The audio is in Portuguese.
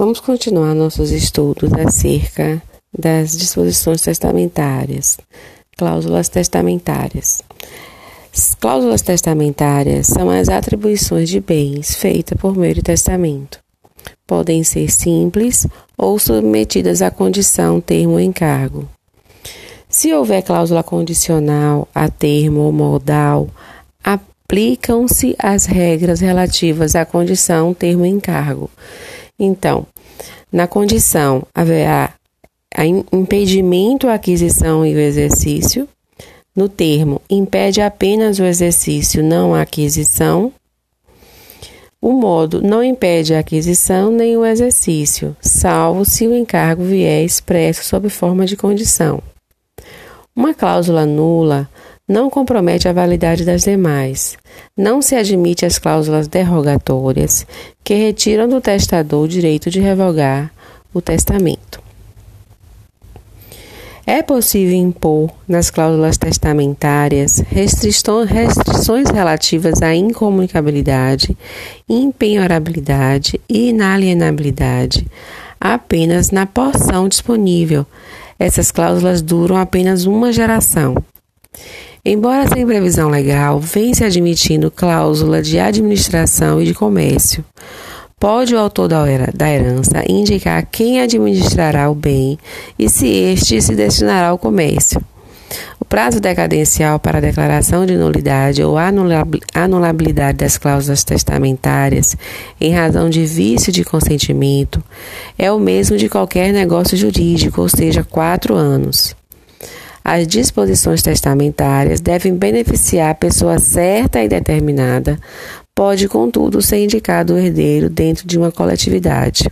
Vamos continuar nossos estudos acerca das disposições testamentárias, cláusulas testamentárias. As cláusulas testamentárias são as atribuições de bens feitas por meio de testamento. Podem ser simples ou submetidas à condição, termo ou encargo. Se houver cláusula condicional, a termo ou modal, aplicam-se as regras relativas à condição, termo e encargo. Então, na condição haverá impedimento à aquisição e o exercício. No termo, impede apenas o exercício, não a aquisição. O modo não impede a aquisição nem o exercício, salvo se o encargo vier expresso sob forma de condição. Uma cláusula nula não compromete a validade das demais. Não se admite as cláusulas derrogatórias, que retiram do testador o direito de revogar o testamento. É possível impor nas cláusulas testamentárias restrições relativas à incomunicabilidade, impenhorabilidade e inalienabilidade apenas na porção disponível. Essas cláusulas duram apenas uma geração. Embora sem previsão legal, vem se admitindo cláusula de administração e de comércio. Pode o autor da herança indicar quem administrará o bem e se este se destinará ao comércio. O prazo decadencial para a declaração de nulidade ou anulabilidade das cláusulas testamentárias em razão de vício de consentimento é o mesmo de qualquer negócio jurídico, ou seja, quatro anos. As disposições testamentárias devem beneficiar a pessoa certa e determinada, pode, contudo, ser indicado o herdeiro dentro de uma coletividade.